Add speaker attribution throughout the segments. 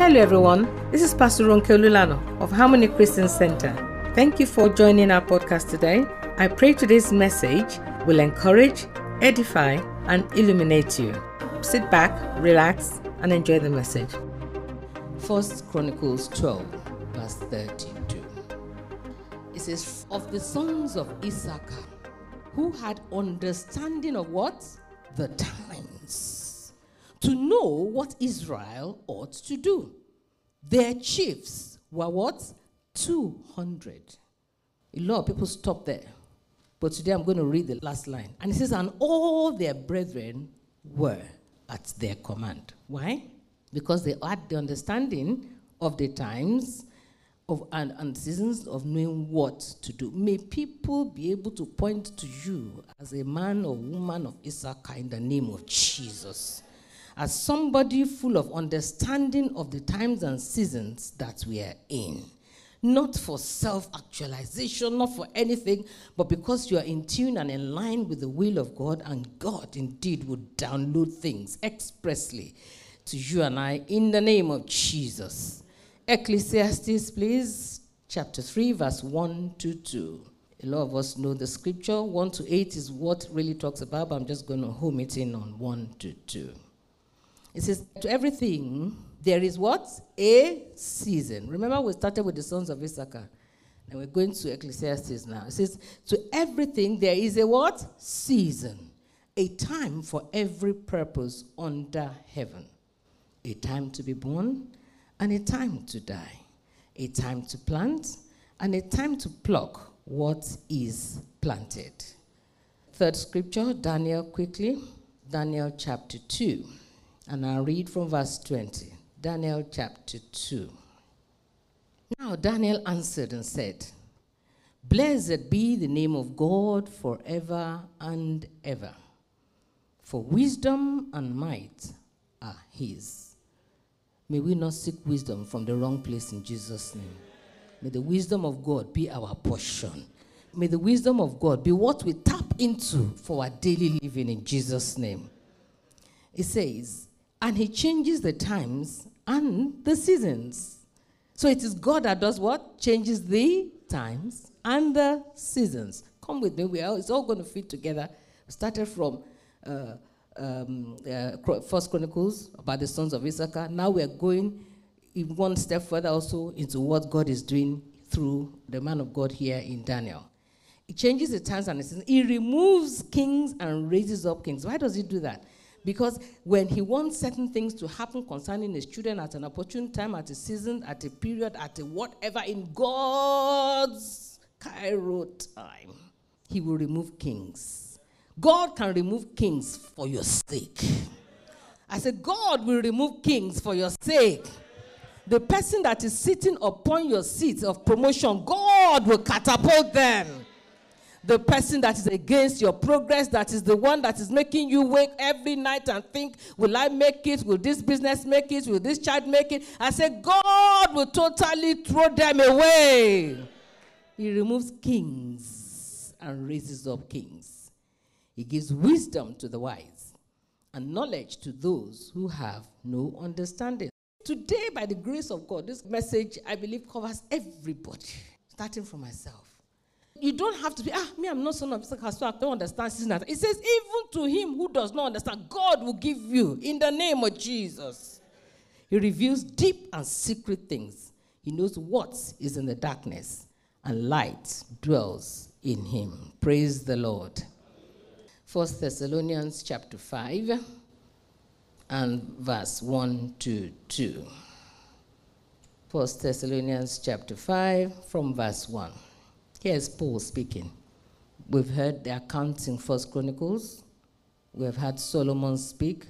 Speaker 1: Hello, everyone. This is Pastor Ronke Lulano of Harmony Christian Center. Thank you for joining our podcast today. I pray today's message will encourage, edify, and illuminate you. Sit back, relax, and enjoy the message. First Chronicles 12, verse 32. It says, Of the sons of Issachar, who had understanding of what? The times. To know what Israel ought to do. Their chiefs were what? 200. A lot of people stop there. But today I'm going to read the last line. And it says, And all their brethren were at their command. Why? Because they had the understanding of the times of, and, and seasons of knowing what to do. May people be able to point to you as a man or woman of Issachar in the name of Jesus as somebody full of understanding of the times and seasons that we are in. Not for self actualization, not for anything, but because you are in tune and in line with the will of God, and God indeed would download things expressly to you and I in the name of Jesus. Ecclesiastes, please, chapter 3, verse 1 to 2. A lot of us know the scripture. 1 to 8 is what really talks about, but I'm just going to home it in on 1 to 2. It says, To everything there is what? A season. Remember, we started with the sons of Issachar. And we're going to Ecclesiastes now. It says, To everything there is a what? Season. A time for every purpose under heaven. A time to be born and a time to die. A time to plant and a time to pluck what is planted. Third scripture, Daniel quickly. Daniel chapter 2. And I'll read from verse 20. Daniel chapter 2. Now Daniel answered and said, Blessed be the name of God forever and ever. For wisdom and might are his. May we not seek wisdom from the wrong place in Jesus' name. May the wisdom of God be our portion. May the wisdom of God be what we tap into for our daily living in Jesus' name. It says, and he changes the times and the seasons. So it is God that does what? Changes the times and the seasons. Come with me, we are, it's all going to fit together. Started from uh, um, uh, First Chronicles about the sons of Issachar. Now we are going in one step further also into what God is doing through the man of God here in Daniel. He changes the times and the seasons. He removes kings and raises up kings. Why does he do that? Because when he wants certain things to happen concerning his children at an opportune time, at a season, at a period, at a whatever, in God's kairos time, he will remove kings. God can remove kings for your sake. I said, God will remove kings for your sake. The person that is sitting upon your seat of promotion, God will catapult them the person that is against your progress, that is the one that is making you wake every night and think, Will I make it? Will this business make it? Will this child make it? I say, God will totally throw them away. He removes kings and raises up kings. He gives wisdom to the wise and knowledge to those who have no understanding. Today, by the grace of God, this message, I believe, covers everybody, starting from myself you don't have to be, ah, me, I'm not son of Issachar, so I don't understand. It says, even to him who does not understand, God will give you in the name of Jesus. He reveals deep and secret things. He knows what is in the darkness, and light dwells in him. Praise the Lord. First Thessalonians chapter 5 and verse 1 to 2. First Thessalonians chapter 5 from verse 1. Here's Paul speaking. We've heard the accounts in First Chronicles. We have had Solomon speak.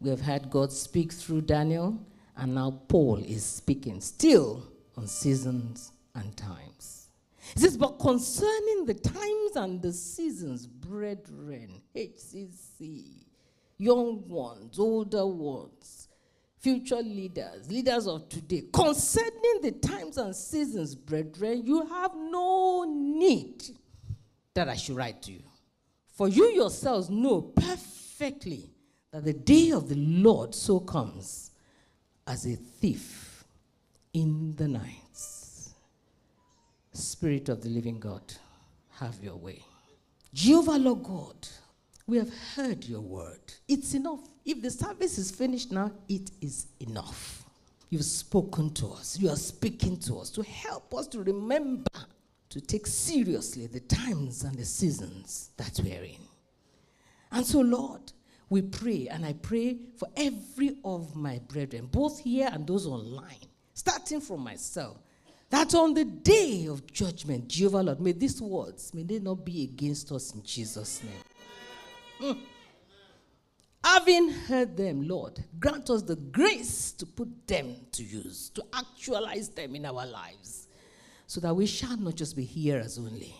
Speaker 1: We have had God speak through Daniel. And now Paul is speaking still on seasons and times. He says, But concerning the times and the seasons, brethren, HCC, young ones, older ones, future leaders, leaders of today, concerning the times and seasons, brethren, you have no need that I should write to you. For you yourselves know perfectly that the day of the Lord so comes as a thief in the night. Spirit of the living God, have your way. Jehovah, Lord God, we have heard your word. It's enough. If the service is finished now, it is enough. You've spoken to us. You are speaking to us to help us to remember to take seriously the times and the seasons that we're in. And so, Lord, we pray, and I pray for every of my brethren, both here and those online, starting from myself, that on the day of judgment, Jehovah Lord, may these words, may they not be against us in Jesus' name. Mm. Having heard them, Lord, grant us the grace to put them to use, to actualize them in our lives, so that we shall not just be hearers only.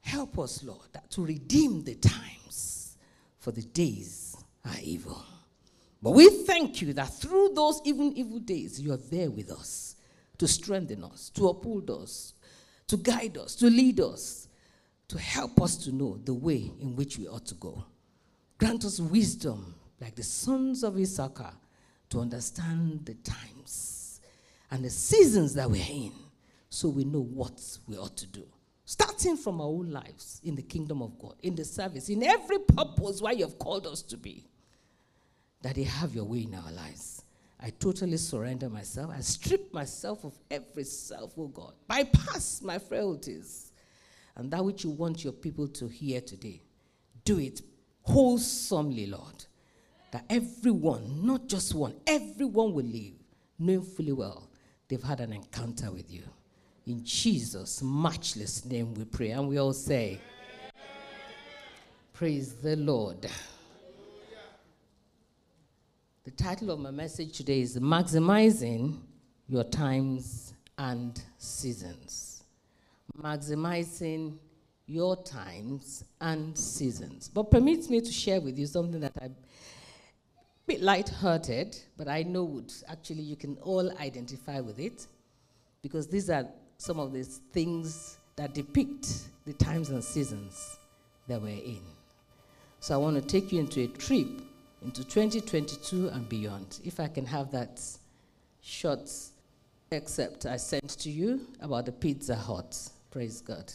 Speaker 1: Help us, Lord, to redeem the times, for the days are evil. But we thank you that through those even evil days, you are there with us to strengthen us, to uphold us, to guide us, to lead us, to help us to know the way in which we ought to go. Grant us wisdom, like the sons of Issachar, to understand the times and the seasons that we're in, so we know what we ought to do. Starting from our own lives in the kingdom of God, in the service, in every purpose why you have called us to be, that you have your way in our lives. I totally surrender myself. I strip myself of every self, oh God. Bypass my frailties. And that which you want your people to hear today, do it wholesomely, Lord. That everyone, not just one, everyone will live knowing fully well they've had an encounter with you. In Jesus' matchless name we pray. And we all say, Praise the Lord. The title of my message today is Maximizing Your Times and Seasons. Maximizing your times and seasons. But permits me to share with you something that I'm a bit light-hearted, but I know would actually you can all identify with it because these are some of these things that depict the times and seasons that we're in. So I want to take you into a trip into 2022 and beyond. If I can have that short excerpt I sent to you about the Pizza Hut. Praise God.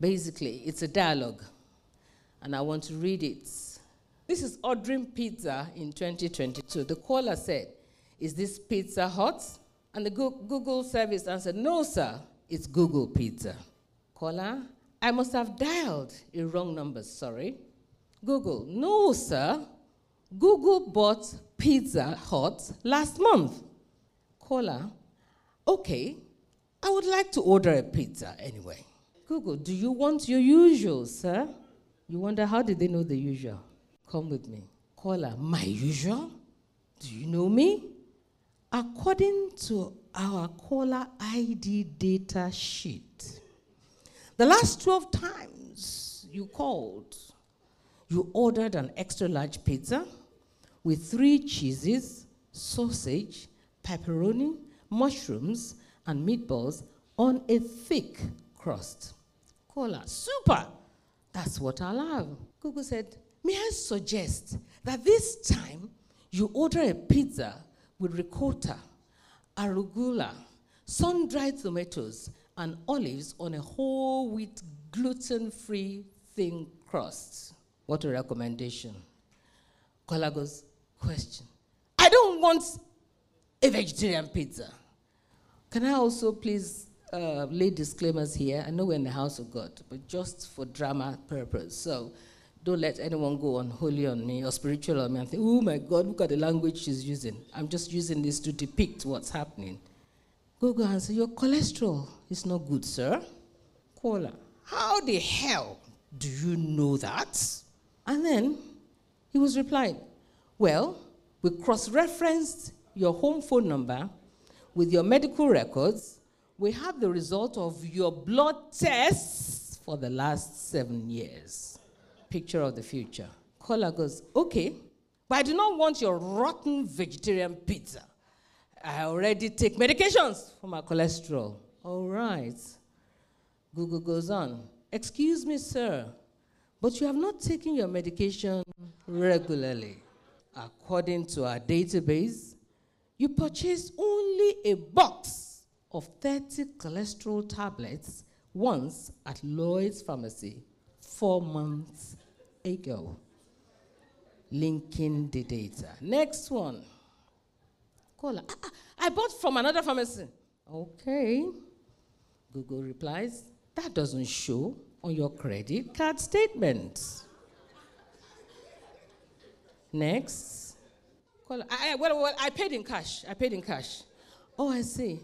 Speaker 1: Basically, it's a dialogue, and I want to read it. This is ordering pizza in 2022. The caller said, Is this Pizza Hut?" And the Google service answered, No, sir, it's Google Pizza. Caller, I must have dialed a wrong number, sorry. Google, no, sir, Google bought Pizza Hut last month. Caller, okay, I would like to order a pizza anyway. Google, do you want your usual, sir? You wonder how did they know the usual? Come with me. Caller, my usual? Do you know me? According to our caller ID data sheet, the last 12 times you called, you ordered an extra large pizza with three cheeses, sausage, pepperoni, mushrooms, and meatballs on a thick crust. Cola, super! That's what I love. Google said, May I suggest that this time you order a pizza with ricotta, arugula, sun dried tomatoes, and olives on a whole wheat gluten free thin crust. What a recommendation. Kola goes, Question. I don't want a vegetarian pizza. Can I also please uh, lay disclaimers here? I know we're in the house of God, but just for drama purpose. So don't let anyone go unholy on me or spiritual on me and think, oh my God, look at the language she's using. I'm just using this to depict what's happening. Go go and say, your cholesterol is not good, sir. Caller, how the hell do you know that? And then he was replying, well, we cross referenced your home phone number with your medical records. We have the result of your blood tests for the last seven years. Picture of the future. Caller goes, okay, but I do not want your rotten vegetarian pizza. I already take medications for my cholesterol. All right. Google goes on. Excuse me, sir, but you have not taken your medication regularly. According to our database, you purchased only a box of 30 cholesterol tablets once at Lloyd's Pharmacy four months ago. Linking the data. Next one. I, ah, ah, I bought from another pharmacy. Okay. Google replies, that doesn't show on your credit card statement. Next. Caller. I, well, well, I paid in cash. I paid in cash. Oh, I see.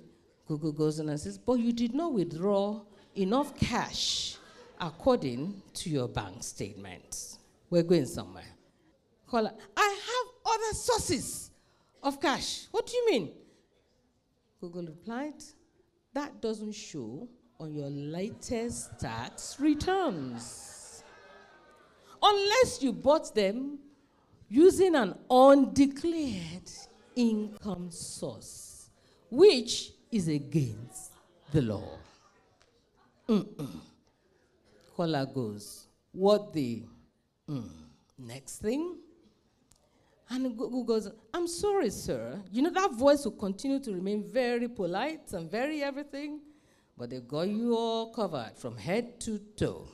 Speaker 1: Google goes in and says, but you did not withdraw enough cash according to your bank statement. We're going somewhere. Caller, I have other sources of cash. What do you mean? Google replied, That doesn't show on your latest tax returns. Unless you bought them using an undeclared income source, which is against the law. Mm-mm. Caller goes, What the? Mm. Next thing. And Google goes, I'm sorry, sir. You know, that voice will continue to remain very polite and very everything, but they've got you all covered from head to toe.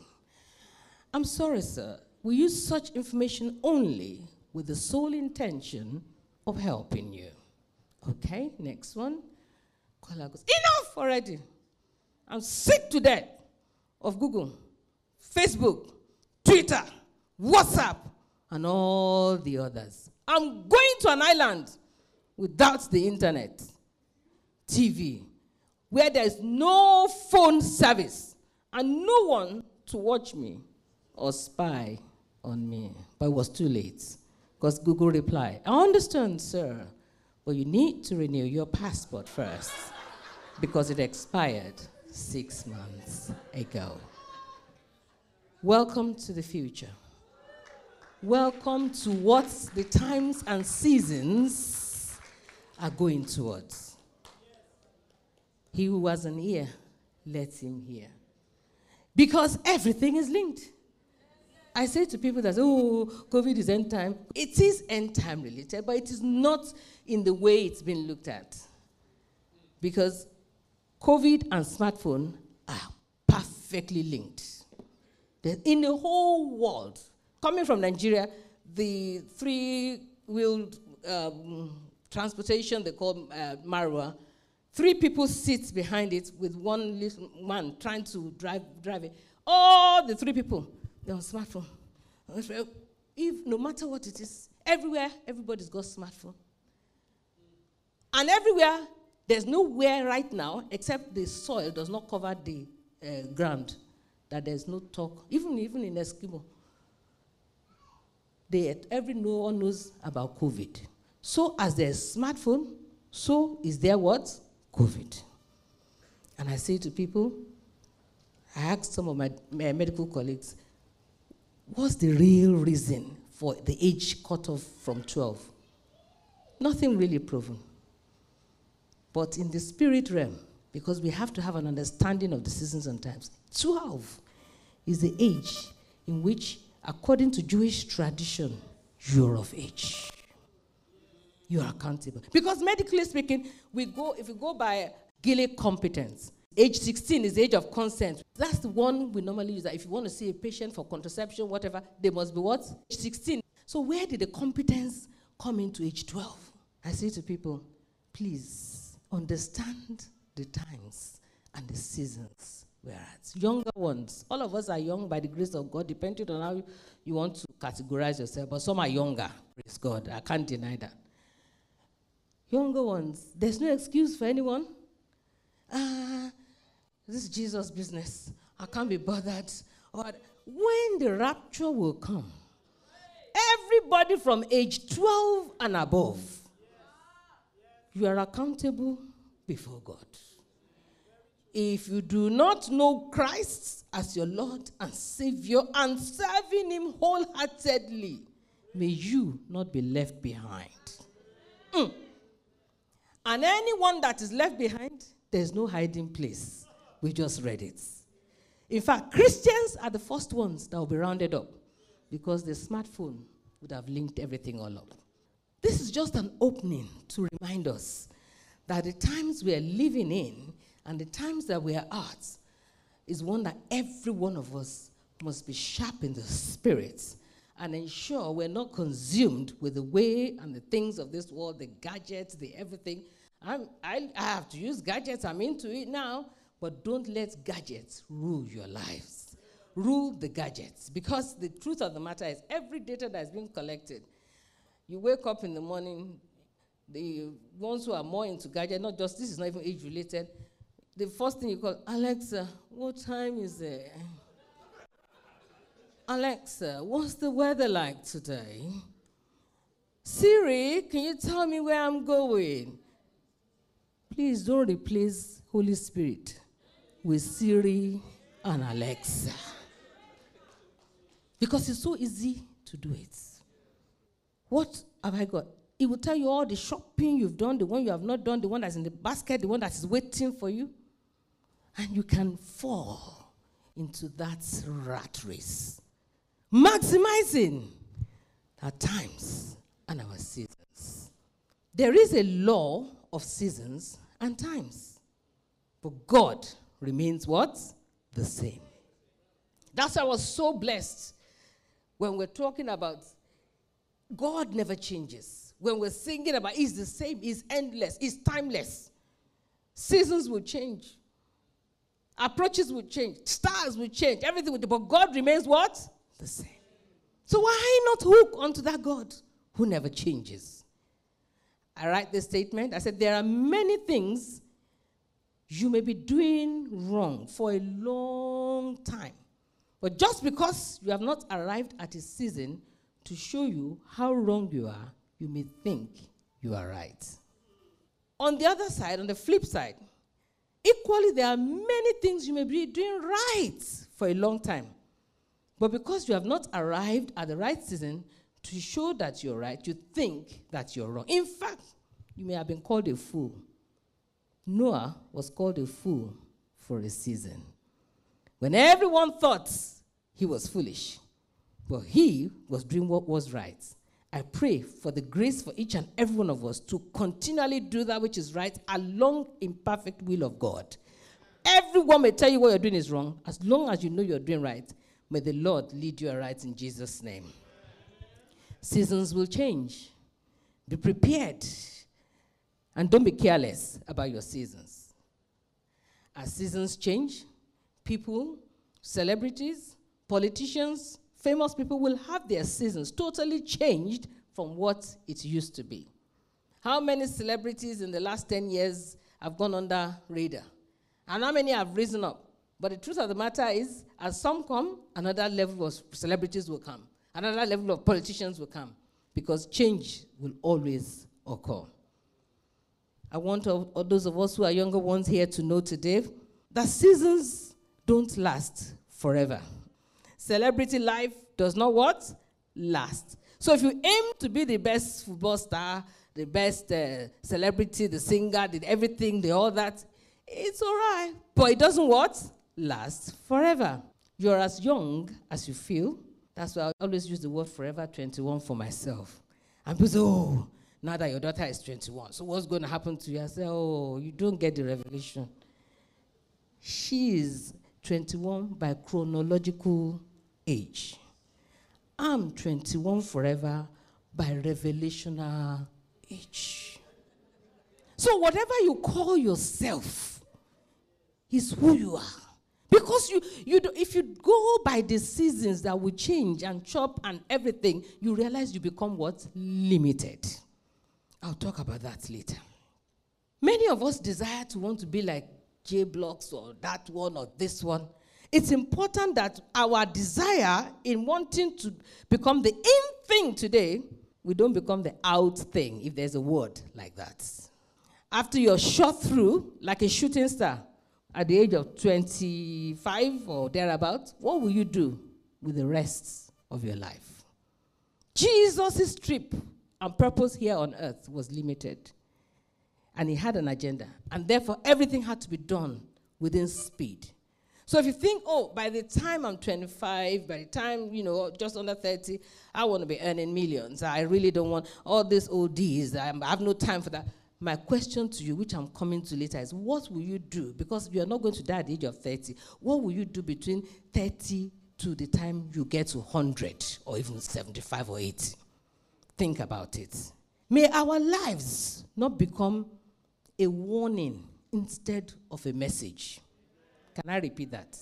Speaker 1: I'm sorry, sir. We use such information only with the sole intention of helping you. Okay, next one. Caller goes, Enough already. I'm sick to death of Google, Facebook, Twitter, WhatsApp, and all the others. I'm going to an island without the internet, TV, where there's no phone service and no one to watch me or spy on me. But it was too late because Google replied, I understand, sir, but you need to renew your passport first because it expired six months ago. Welcome to the future. Welcome to what the times and seasons are going towards. He who has an ear, let him hear. Because everything is linked. I say to people that, oh, COVID is end time. It is end time related, but it is not in the way it's been looked at. Because COVID and smartphone are perfectly linked. In the whole world, coming from Nigeria, the three-wheeled um, transportation they call uh, Marwa, three people sit behind it with one man trying to drive, drive it. All the three people, on smartphone. If no matter what it is, everywhere, everybody's got smartphone. And everywhere, there's nowhere right now, except the soil does not cover the uh, ground, that there's no talk, even, even in Eskimo. They, every no one knows about COVID. So as there's smartphone, so is there what? COVID. And I say to people, I asked some of my medical colleagues, what's the real reason for the age cut off from 12? Nothing really proven. But in the spirit realm, because we have to have an understanding of the seasons and times, 12 is the age in which, according to Jewish tradition, you're of age. You are accountable. Because medically speaking, we go, if we go by Gillick competence, age 16 is the age of consent. That's the one we normally use. That If you want to see a patient for contraception, whatever, they must be what? Age 16. So where did the competence come into age 12? I say to people, please understand the times and the seasons we're at. Younger ones, all of us are young by the grace of God, depending on how you want to categorize yourself, but some are younger, praise God. I can't deny that. Younger ones, there's no excuse for anyone. Ah, this is Jesus' business. I can't be bothered. Or when the rapture will come, everybody from age 12 and above you are accountable before God. If you do not know Christ as your Lord and Savior and serving Him wholeheartedly, may you not be left behind. Mm. And anyone that is left behind, there's no hiding place. We just read it. In fact, Christians are the first ones that will be rounded up because the smartphone would have linked everything all up. This is just an opening to remind us that the times we are living in and the times that we are at is one that every one of us must be sharp in the spirit and ensure we're not consumed with the way and the things of this world, the gadgets, the everything. I, I have to use gadgets, I'm into it now, but don't let gadgets rule your lives. Rule the gadgets. Because the truth of the matter is, every data that is being collected, you wake up in the morning, the ones who are more into gadgets, not just this is not even age related, the first thing you call, Alexa, what time is it? Alexa, what's the weather like today? Siri, can you tell me where I'm going? Please don't replace Holy Spirit with Siri and Alexa. Because it's so easy to do it. What have I got? It will tell you all the shopping you've done, the one you have not done, the one that's in the basket, the one that is waiting for you. And you can fall into that rat race. Maximizing our times and our seasons. There is a law of seasons and times. But God remains what? The same. That's why I was so blessed when we're talking about God never changes. When we're singing about He's the same, He's endless, He's timeless. Seasons will change. Approaches will change. Stars will change. Everything will change. But God remains what? The same. So why not hook onto that God who never changes? I write this statement. I said, There are many things you may be doing wrong for a long time. But just because you have not arrived at a season to show you how wrong you are, you may think you are right. On the other side, on the flip side, equally, there are many things you may be doing right for a long time. But because you have not arrived at the right season to show that you're right, you think that you're wrong. In fact, you may have been called a fool. Noah was called a fool for a season. When everyone thought he was foolish, but he was doing what was right. I pray for the grace for each and every one of us to continually do that which is right along in perfect will of God. Everyone may tell you what you're doing is wrong. As long as you know you're doing right, may the Lord lead you aright in Jesus' name. Seasons will change. Be prepared. And don't be careless about your seasons. As seasons change, people, celebrities, politicians, famous people will have their seasons totally changed from what it used to be. How many celebrities in the last 10 years have gone under radar? And how many have risen up? But the truth of the matter is, as some come, another level of celebrities will come. Another level of politicians will come. Because change will always occur. I want all, all those of us who are younger ones here to know today that seasons don't last forever. Celebrity life does not what? Last. So if you aim to be the best football star, the best uh, celebrity, the singer, the everything, the all that, it's all right. But it doesn't what? Last forever. You're as young as you feel. That's why I always use the word forever 21 for myself. And people say, oh, now that your daughter is 21, so what's going to happen to you? I say, oh, you don't get the revelation. She is 21 by chronological age. I'm 21 forever by revelational age. So, whatever you call yourself is who you are. Because you, you do, if you go by the seasons that will change and chop and everything, you realize you become what? Limited. I'll talk about that later. Many of us desire to want to be like J Blocks or that one or this one. It's important that our desire in wanting to become the in thing today, we don't become the out thing, if there's a word like that. After you're shot through like a shooting star at the age of 25 or thereabout, what will you do with the rest of your life? Jesus' trip and purpose here on earth was limited. And he had an agenda. And therefore, everything had to be done within speed. So if you think, oh, by the time I'm 25, by the time, you know, just under 30, I want to be earning millions. I really don't want all these ODs. I have no time for that. My question to you, which I'm coming to later, is what will you do? Because you're not going to die at the age of 30. What will you do between 30 to the time you get to 100 or even 75 or 80? Think about it. May our lives not become a warning instead of a message. Can I repeat that?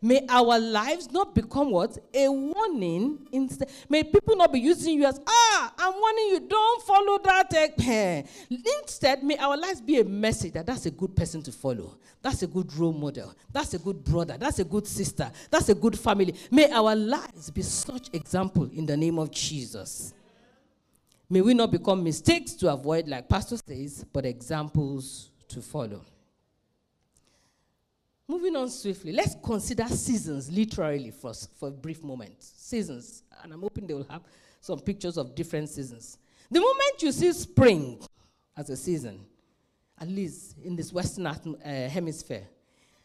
Speaker 1: May our lives not become what? A warning instead. May people not be using you as, ah, I'm warning you, don't follow that. Instead, may our lives be a message that that's a good person to follow. That's a good role model. That's a good brother. That's a good sister. That's a good family. May our lives be such example in the name of Jesus. May we not become mistakes to avoid, like Pastor says, but examples to follow. Moving on swiftly, let's consider seasons literally for, for a brief moment. Seasons, and I'm hoping they will have some pictures of different seasons. The moment you see spring as a season, at least in this Western uh, hemisphere,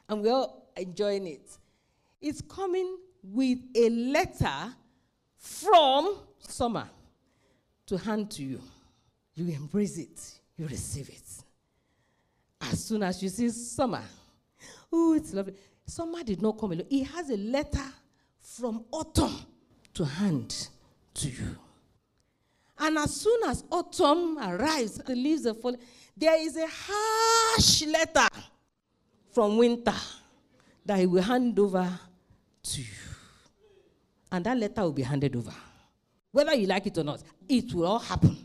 Speaker 1: and we're all enjoying it, it's coming with a letter from summer to hand to you. You embrace it, you receive it. As soon as you see summer, Oh, it's lovely. Summer did not come alone. He has a letter from autumn to hand to you. And as soon as autumn arrives, the leaves are falling, there is a harsh letter from winter that he will hand over to you. And that letter will be handed over. Whether you like it or not, it will all happen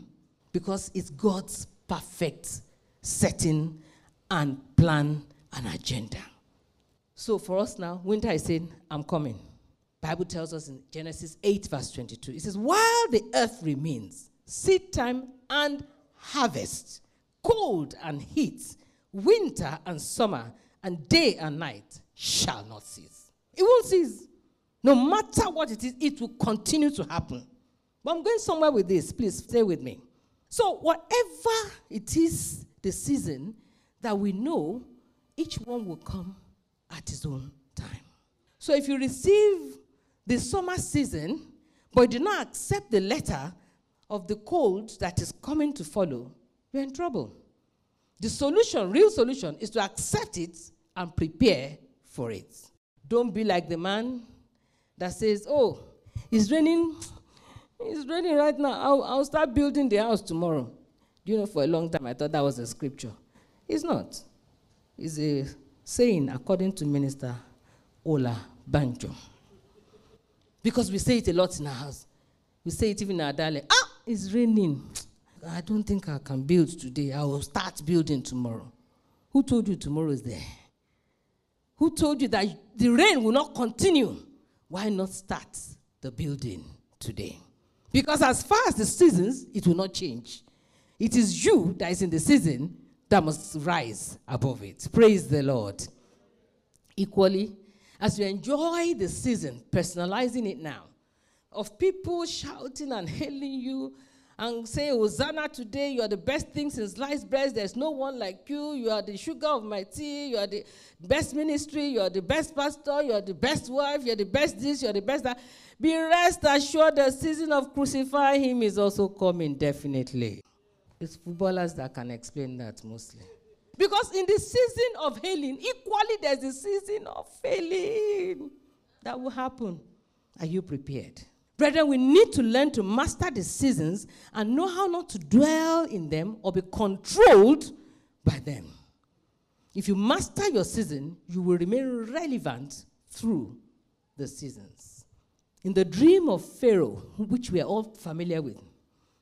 Speaker 1: because it's God's perfect setting and plan and agenda. So for us now, winter is saying, I'm coming. Bible tells us in Genesis 8, verse 22, it says, While the earth remains, seed time and harvest, cold and heat, winter and summer, and day and night shall not cease. It won't cease. No matter what it is, it will continue to happen. But I'm going somewhere with this. Please stay with me. So, whatever it is, the season that we know, each one will come at his own time. So if you receive the summer season, but do not accept the letter of the cold that is coming to follow, you're in trouble. The solution, real solution, is to accept it and prepare for it. Don't be like the man that says, Oh, it's raining. It's raining right now. I'll, I'll start building the house tomorrow. You know, for a long time I thought that was a scripture. It's not. It's a saying, according to Minister Ola Banjo. Because we say it a lot in our house. We say it even in our dialect. Ah, it's raining. I don't think I can build today. I will start building tomorrow. Who told you tomorrow is there? Who told you that the rain will not continue? Why not start the building today? Because as far as the seasons, it will not change. It is you that is in the season that must rise above it. Praise the Lord. Equally, as you enjoy the season, personalizing it now, of people shouting and hailing you and say, Hosanna today, you are the best thing since sliced bread. There's no one like you. You are the sugar of my tea. You are the best ministry. You are the best pastor. You are the best wife. You are the best this. You are the best that. Be rest assured the season of crucifying him is also coming, definitely. It's footballers that can explain that mostly. Because in the season of healing, equally there's a season of failing that will happen. Are you prepared? Brethren, we need to learn to master the seasons and know how not to dwell in them or be controlled by them. If you master your season, you will remain relevant through the seasons. In the dream of Pharaoh, which we are all familiar with,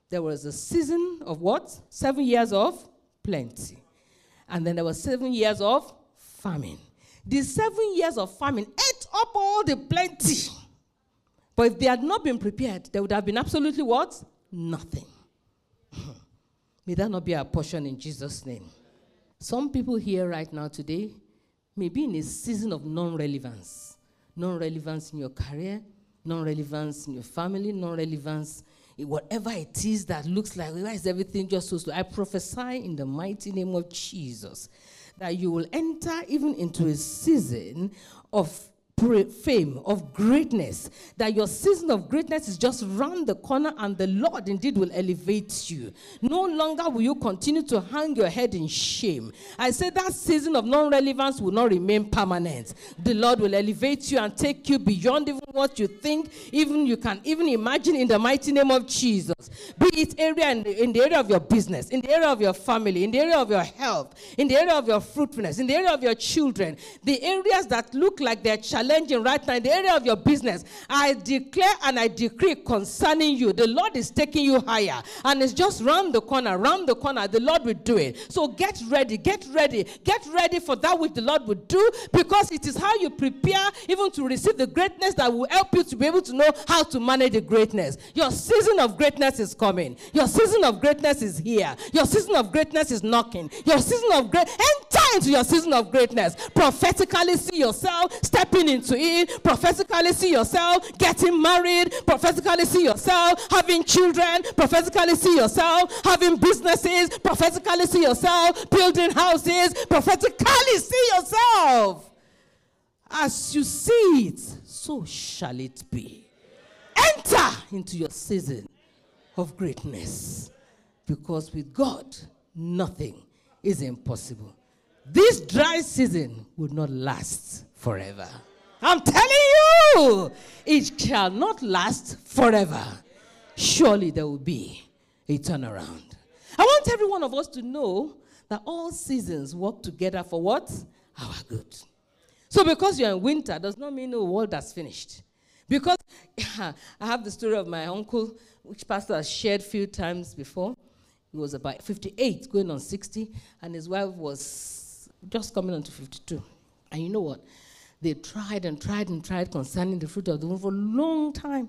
Speaker 1: there was a season of what? Seven years of plenty. And then there was seven years of famine. The seven years of famine ate up all the plenty. But if they had not been prepared, there would have been absolutely what? Nothing. May that not be our portion in Jesus' name. Some people here right now today may be in a season of non relevance. Non relevance in your career, non relevance in your family, non relevance whatever it is that looks like, why is everything just so slow? I prophesy in the mighty name of Jesus that you will enter even into a season of fame, of greatness, that your season of greatness is just round the corner and the Lord indeed will elevate you. No longer will you continue to hang your head in shame. I say that season of non relevance will not remain permanent. The Lord will elevate you and take you beyond even what you think, even you can even imagine in the mighty name of Jesus. Be it area in the, in the area of your business, in the area of your family, in the area of your health, in the area of your fruitfulness, in the area of your children, the areas that look like they're challenging challenging right now in the area of your business, I declare and I decree concerning you, the Lord is taking you higher. And it's just round the corner, round the corner. The Lord will do it. So get ready, get ready, get ready for that which the Lord will do because it is how you prepare even to receive the greatness that will help you to be able to know how to manage the greatness. Your season of greatness is coming. Your season of greatness is here. Your season of greatness is knocking. Your season of great enter into your season of greatness. Prophetically see yourself stepping into it. Prophetically see yourself getting married. Prophetically see yourself having children. Prophetically see yourself having businesses. Prophetically see yourself building houses. Prophetically see yourself. As you see it, so shall it be. Enter into your season of greatness. Because with God, nothing is impossible. This dry season will not last forever. I'm telling you, it shall not last forever. Surely there will be a turnaround. I want every one of us to know that all seasons work together for what? Our good. So because you're in winter does not mean the world has finished. Because I have the story of my uncle, which pastor has shared a few times before. He was about 58, going on 60, and his wife was just coming on to 52. And you know what? They tried and tried and tried concerning the fruit of the womb for a long time,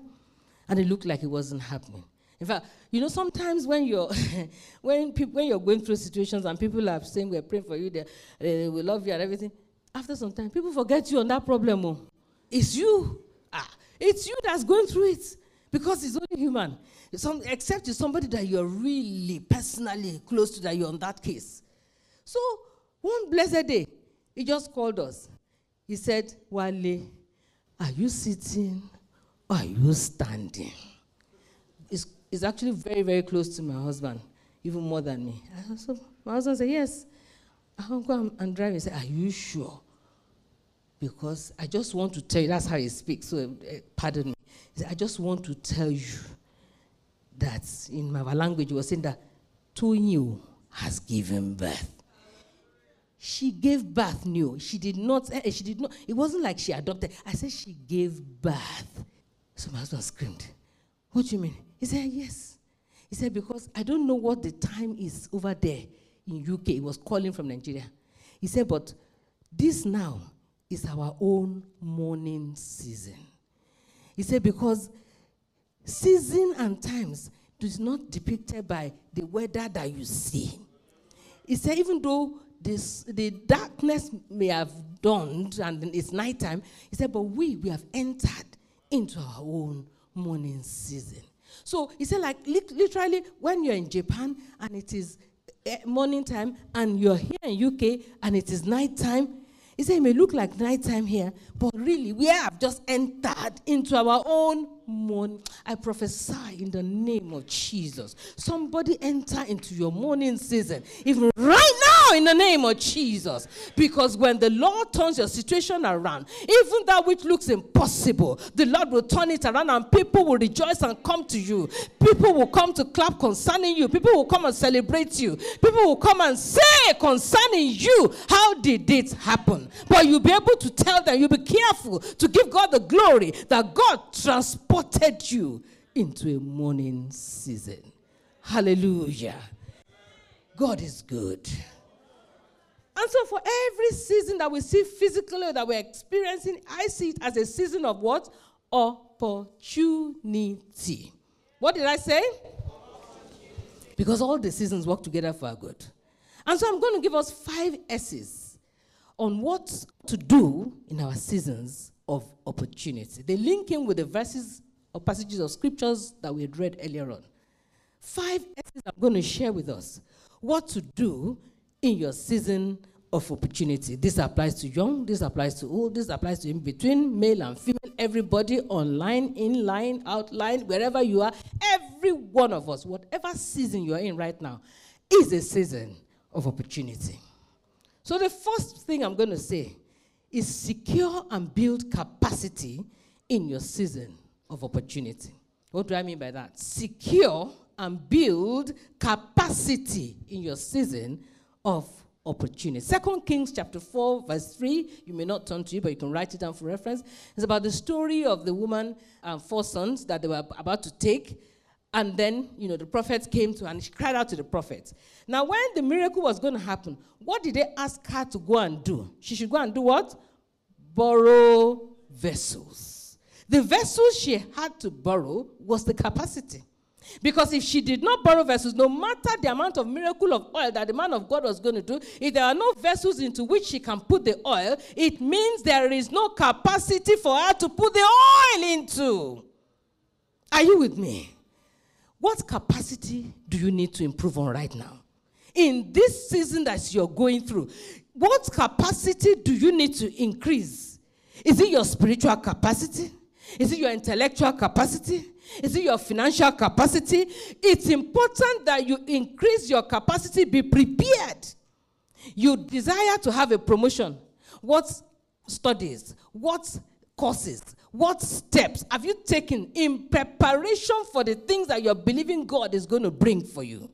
Speaker 1: and it looked like it wasn't happening. In fact, you know, sometimes when you're when people when you're going through situations and people are saying we're praying for you, they, they we love you and everything. After some time, people forget you on that problem. Oh. It's you. Ah, it's you that's going through it because it's only human. Some, except it's somebody that you're really personally close to that you're on that case. So one blessed day, he just called us. He said, Wale, are you sitting or are you standing? It's, it's actually very, very close to my husband, even more than me. So my husband said, Yes. I'll go and drive. He said, Are you sure? Because I just want to tell you, that's how he speaks, so uh, pardon me. He said, I just want to tell you that in my language, he was saying that Tonyo has given birth. She gave birth new. She did not, eh, she did not, it wasn't like she adopted. I said she gave birth. So my husband screamed, What do you mean? He said, Yes. He said, Because I don't know what the time is over there in UK. He was calling from Nigeria. He said, But this now is our own morning season. He said, Because season and times is not depicted by the weather that you see. He said, even though this, the darkness may have dawned and it's nighttime. He said, but we, we have entered into our own morning season. So he said, like literally, when you're in Japan and it is eh, morning time and you're here in UK and it is nighttime, he said, it may look like nighttime here, but really, we have just entered into our own morning. I prophesy in the name of Jesus. Somebody enter into your morning season, even right now, in the name of Jesus. Because when the Lord turns your situation around, even that which looks impossible, the Lord will turn it around and people will rejoice and come to you. People will come to clap concerning you. People will come and celebrate you. People will come and say concerning you, How did it happen? But you'll be able to tell them, you'll be careful to give God the glory that God transported you into a morning season. Hallelujah. God is good. And so, for every season that we see physically that we're experiencing, I see it as a season of what? Opportunity. What did I say? Because all the seasons work together for our good. And so, I'm going to give us five S's on what to do in our seasons of opportunity. They link in with the verses or passages of scriptures that we had read earlier on. Five essays I'm going to share with us what to do in your season of opportunity. This applies to young, this applies to old, this applies to in between, male and female, everybody online, in line, outline, wherever you are. Every one of us, whatever season you are in right now, is a season of opportunity. So, the first thing I'm going to say is secure and build capacity in your season of opportunity. What do I mean by that? Secure and build capacity in your season of opportunity. Second Kings chapter 4, verse 3. You may not turn to it, but you can write it down for reference. It's about the story of the woman and four sons that they were about to take. And then, you know, the prophet came to her and she cried out to the prophet. Now, when the miracle was going to happen, what did they ask her to go and do? She should go and do what? Borrow vessels. The vessels she had to borrow was the capacity. Because if she did not borrow vessels, no matter the amount of miracle of oil that the man of God was going to do, if there are no vessels into which she can put the oil, it means there is no capacity for her to put the oil into. Are you with me? What capacity do you need to improve on right now? In this season that you're going through, what capacity do you need to increase? Is it your spiritual capacity? Is it your intellectual capacity? Is it your financial capacity? It's important that you increase your capacity, be prepared. You desire to have a promotion. What studies? What courses? What steps have you taken in preparation for the things that you're believing God is going to bring for you?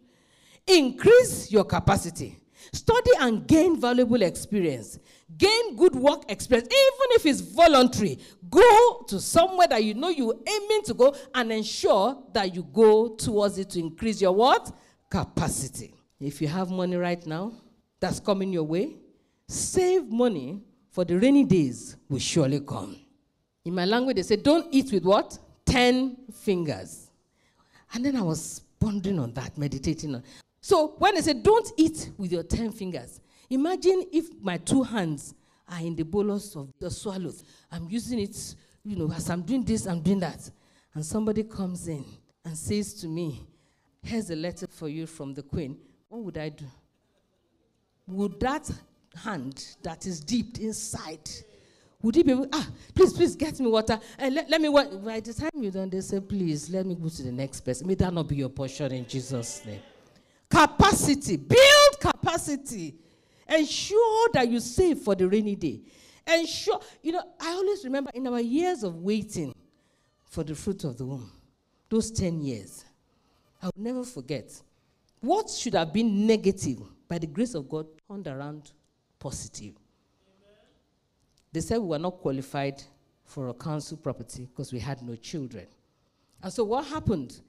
Speaker 1: Increase your capacity. Study and gain valuable experience. Gain good work experience, even if it's voluntary. Go to somewhere that you know you're aiming to go and ensure that you go towards it to increase your what? Capacity. If you have money right now that's coming your way, save money for the rainy days will surely come. In my language, they say, don't eat with what? Ten fingers. And then I was pondering on that, meditating on. So when they say, don't eat with your ten fingers, Imagine if my two hands are in the bolus of the swallows. I'm using it, you know, as I'm doing this, I'm doing that. And somebody comes in and says to me, Here's a letter for you from the queen. What would I do? Would that hand that is deep inside, would he be able, ah, please, please get me water. And let, let me, by the time you're done, they say, please, let me go to the next person. May that not be your portion in Jesus' name. Capacity, build capacity. Ensure that you save for the rainy day. Ensure, you know, I always remember in our years of waiting for the fruit of the womb, those 10 years, I will never forget. What should have been negative, by the grace of God, turned around positive. They said we were not qualified for a council property because we had no children. And so what happened?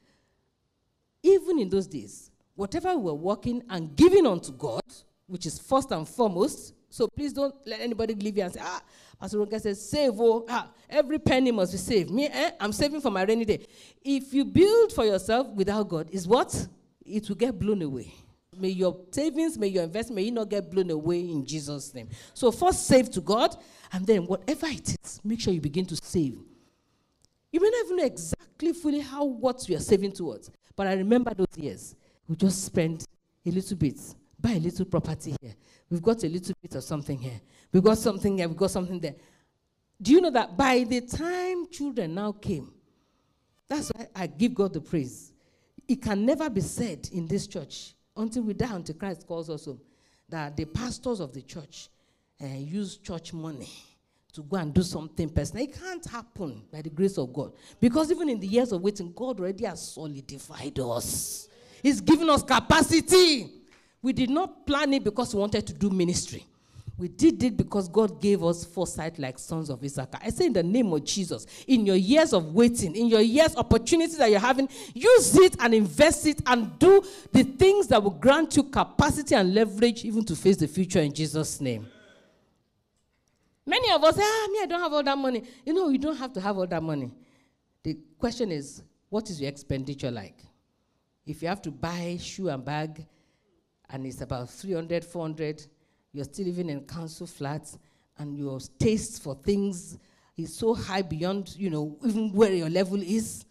Speaker 1: Even in those days, whatever we were working and giving unto God, which is first and foremost. So please don't let anybody leave you and say, ah, Pastor Ronke says, save, oh, ah, every penny must be saved. Me, eh, I'm saving for my rainy day. If you build for yourself without God, is what? It will get blown away. May your savings, may your investment, may you not get blown away in Jesus' name. So first save to God, and then whatever it is, make sure you begin to save. You may not even know exactly fully how what you are saving towards. But I remember those years. We just spent a little bit buy a little property here. We've got a little bit of something here. We've got something here. We've got something there. Do you know that by the time children now came, that's why I give God the praise. It can never be said in this church until we die, until Christ calls us home, that the pastors of the church uh, use church money to go and do something personal. It can't happen by the grace of God. Because even in the years of waiting, God already has solidified us. He's given us capacity. We did not plan it because we wanted to do ministry. We did it because God gave us foresight like sons of Issachar. I say in the name of Jesus, in your years of waiting, in your years opportunities that you're having, use it and invest it and do the things that will grant you capacity and leverage even to face the future in Jesus' name. Many of us say, ah, me, I don't have all that money. You know, you don't have to have all that money. The question is, what is your expenditure like? If you have to buy shoe and bag, and it's about 300, 400, you're still living in council flats, and your taste for things is so high beyond, you know, even where your level is,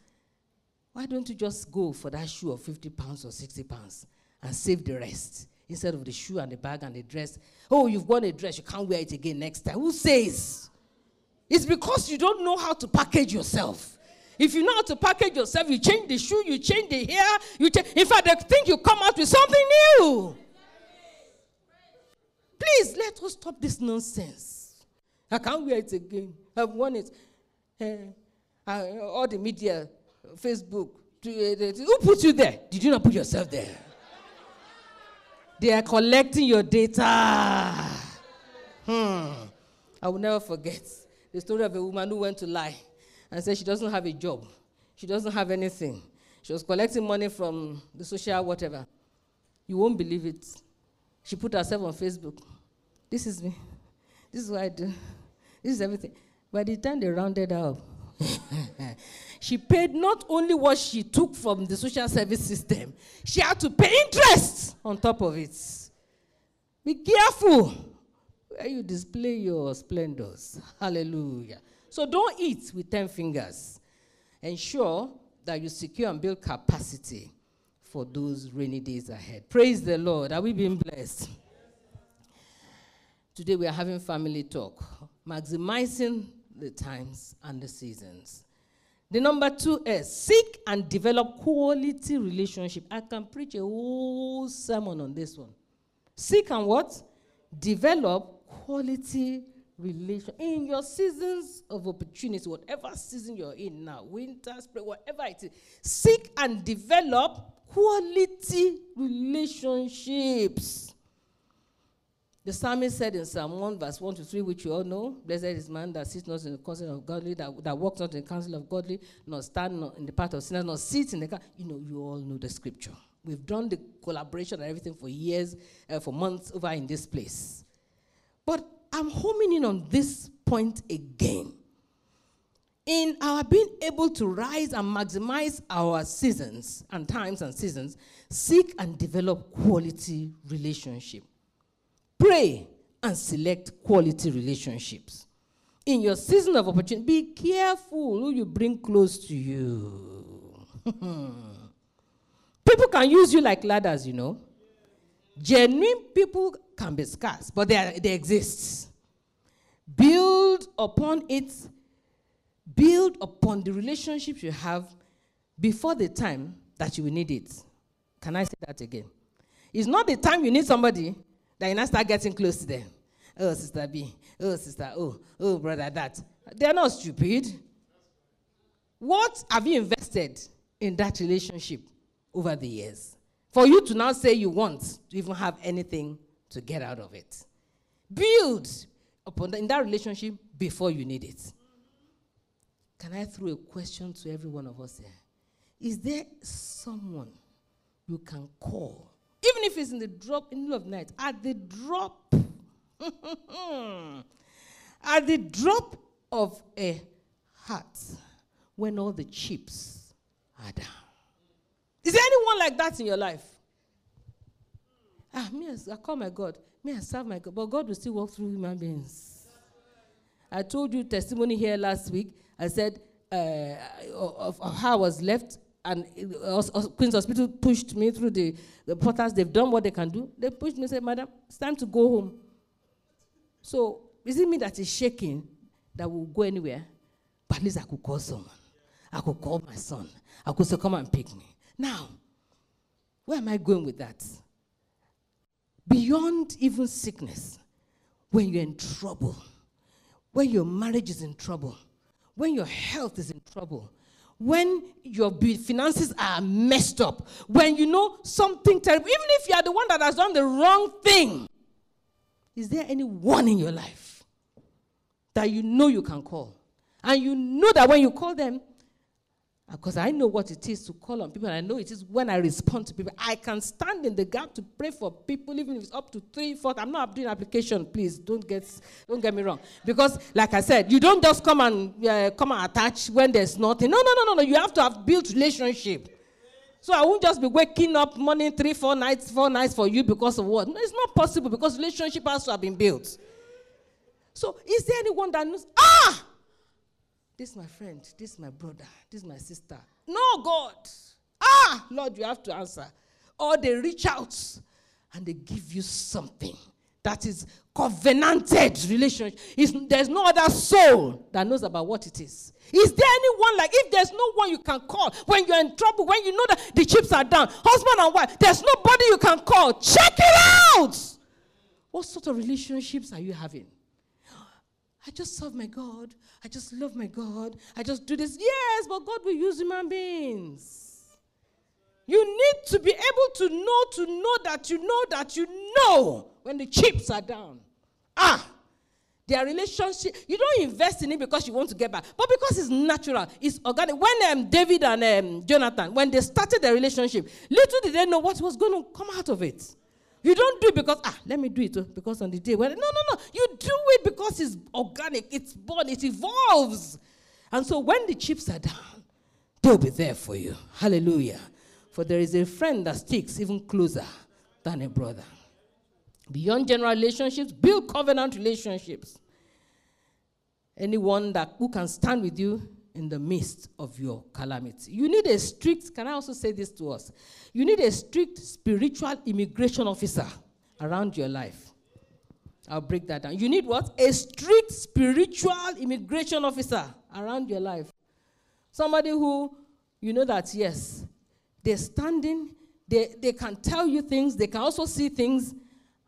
Speaker 1: why don't you just go for that shoe of 50 pounds or 60 pounds and save the rest? instead of the shoe and the bag and the dress. Oh, you've worn a dress, you can't wear it again next time. Who says? It's because you don't know how to package yourself. If you know how to package yourself, you change the shoe, you change the hair, you change. In fact, they think you come out with something new. Please let us stop this nonsense. I can't wear it again. I've worn it. Uh, uh, all the media, Facebook. Who put you there? Did you not put yourself there? they are collecting your data. Hmm. I will never forget the story of a woman who went to lie and said she doesn't have a job. She doesn't have anything. She was collecting money from the social whatever. You won't believe it. She put herself on Facebook. This is me. This is what I do. This is everything. By the time they rounded up, she paid not only what she took from the social service system, she had to pay interest on top of it. Be careful where you display your splendors. Hallelujah. So don't eat with 10 fingers. Ensure that you secure and build capacity for those rainy days ahead. Praise the Lord. Are we being blessed? Today we are having family talk, maximizing the times and the seasons. The number two is seek and develop quality relationship. I can preach a whole sermon on this one. Seek and what? Develop quality relation in your seasons of opportunity, whatever season you're in now, winter, spring, whatever it is. Seek and develop quality relationships. The psalmist said in Psalm 1, verse 1 to 3, which you all know, Blessed is man that sits not in the counsel of godly, that, that walks not in the counsel of godly, nor stand not in the path of sinners, nor sits in the car. You know, you all know the scripture. We've done the collaboration and everything for years, uh, for months over in this place. I'm homing in on this point again. In our being able to rise and maximize our seasons and times and seasons, seek and develop quality relationship. Pray and select quality relationships. In your season of opportunity, be careful who you bring close to you. people can use you like ladders, you know. Genuine people can be scarce, but they, are, they exist. Build upon it, build upon the relationships you have before the time that you will need it. Can I say that again? It's not the time you need somebody that you now start getting close to them. Oh, sister B. Oh, sister Oh, oh, brother that. They're not stupid. What have you invested in that relationship over the years? For you to now say you want to even have anything to get out of it. Build upon the, in that relationship before you need it. Can I throw a question to every one of us here? Is there someone you can call, even if it's in the drop in the middle of night, at the drop, at the drop of a hat, when all the chips are down? Is there anyone like that in your life? Ah, me, I call my God. Me, I serve my God. But God will still walk through human beings. I told you testimony here last week. I said uh, of, of, how I was left, and uh, Queen's Hospital pushed me through the, the portals. They've done what they can do. They pushed me and said, Madam, it's time to go home. So, is it me that is shaking that will go anywhere? But at least I could call someone. I could call my son. I could say, Come and pick me. Now, where am I going with that? Beyond even sickness, when you're in trouble, when your marriage is in trouble, when your health is in trouble, when your finances are messed up, when you know something terrible, even if you are the one that has done the wrong thing, is there anyone in your life that you know you can call? And you know that when you call them, because I know what it is to call on people, and I know it is when I respond to people. I can stand in the gap to pray for people, even if it's up to three, four. I'm not doing application, please. Don't get, don't get me wrong. Because, like I said, you don't just come and uh, come and attach when there's nothing. No, no, no, no, no. You have to have built relationship. So I won't just be waking up morning three, four nights, four nights for you because of what? No, it's not possible because relationship has to have been built. So is there anyone that knows? Ah! This is my friend. This is my brother. This is my sister. No, God. Ah, Lord, you have to answer. Or they reach out and they give you something that is covenanted relationship. It's, there's no other soul that knows about what it is. Is there anyone like if there's no one you can call when you're in trouble, when you know that the chips are down, husband and wife, there's nobody you can call. Check it out. What sort of relationships are you having? I just serve my God. I just love my God. I just do this. Yes, but God will use human beings. You need to be able to know, to know that you know that you know when the chips are down. Ah, their relationship, you don't invest in it because you want to get back, but because it's natural, it's organic. When um, David and um, Jonathan, when they started their relationship, little did they know what was going to come out of it. You don't do it because, ah, let me do it oh, because on the day when, no, no, no. You do it because it's organic, it's born, it evolves. And so when the chips are down, they'll be there for you. Hallelujah. For there is a friend that sticks even closer than a brother. Beyond general relationships, build covenant relationships. Anyone that who can stand with you in the midst of your calamity. You need a strict, can I also say this to us? You need a strict spiritual immigration officer around your life. I'll break that down. You need what? A strict spiritual immigration officer around your life. Somebody who you know that, yes, they're standing, they, they can tell you things, they can also see things,